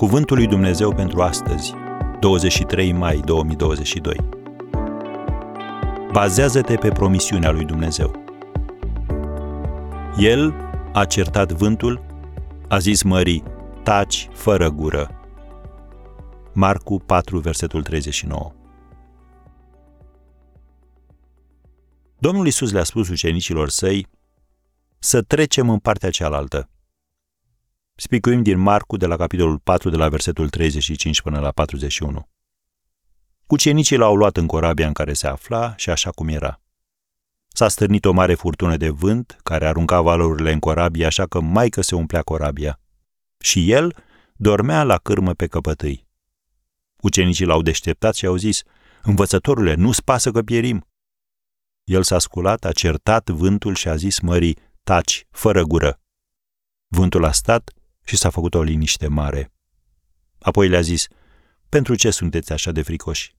Cuvântul lui Dumnezeu pentru astăzi, 23 mai 2022. Bazează-te pe promisiunea lui Dumnezeu. El a certat vântul, a zis mării, taci fără gură. Marcu 4, versetul 39. Domnul Isus le-a spus ucenicilor săi să trecem în partea cealaltă. Spicuim din Marcu de la capitolul 4, de la versetul 35 până la 41. Ucenicii l-au luat în corabia în care se afla și așa cum era. S-a stârnit o mare furtună de vânt care arunca valorile în corabie așa că maică se umplea corabia. Și el dormea la cârmă pe căpătâi. Ucenicii l-au deșteptat și au zis, Învățătorule, nu-ți pasă că pierim. El s-a sculat, a certat vântul și a zis mării, taci, fără gură. Vântul a stat și s-a făcut o liniște mare. Apoi le-a zis, pentru ce sunteți așa de fricoși?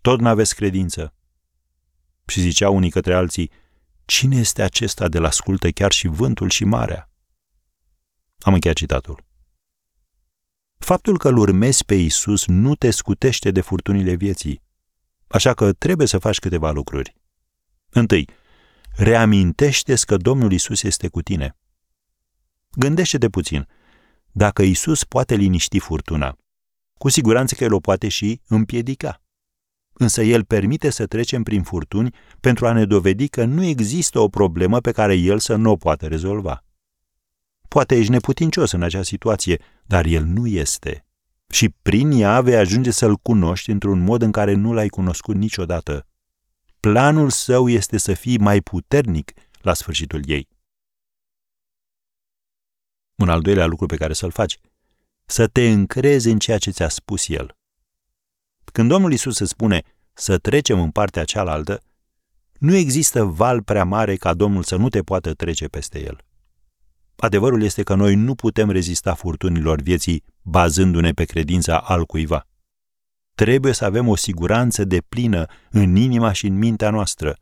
Tot n-aveți credință. Și ziceau unii către alții, cine este acesta de la ascultă chiar și vântul și marea? Am încheiat citatul. Faptul că îl urmezi pe Isus nu te scutește de furtunile vieții, așa că trebuie să faci câteva lucruri. Întâi, reamintește că Domnul Isus este cu tine. Gândește-te puțin. Dacă Isus poate liniști furtuna, cu siguranță că El o poate și împiedica. Însă El permite să trecem prin furtuni pentru a ne dovedi că nu există o problemă pe care El să nu o poată rezolva. Poate ești neputincios în acea situație, dar El nu este. Și prin ea vei ajunge să-L cunoști într-un mod în care nu L-ai cunoscut niciodată. Planul său este să fii mai puternic la sfârșitul ei. Un al doilea lucru pe care să-l faci, să te încrezi în ceea ce ți-a spus El. Când Domnul Isus îți spune să trecem în partea cealaltă, nu există val prea mare ca Domnul să nu te poată trece peste el. Adevărul este că noi nu putem rezista furtunilor vieții bazându-ne pe credința al cuiva. Trebuie să avem o siguranță de plină în inima și în mintea noastră.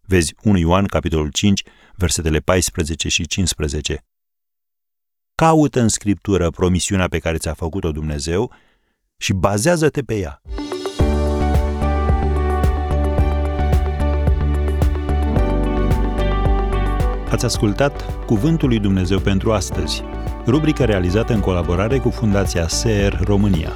Vezi 1 Ioan, capitolul 5, versetele 14 și 15. Caută în Scriptură promisiunea pe care ți-a făcut-o Dumnezeu și bazează-te pe ea. Ați ascultat Cuvântul lui Dumnezeu pentru astăzi, rubrica realizată în colaborare cu Fundația SER România.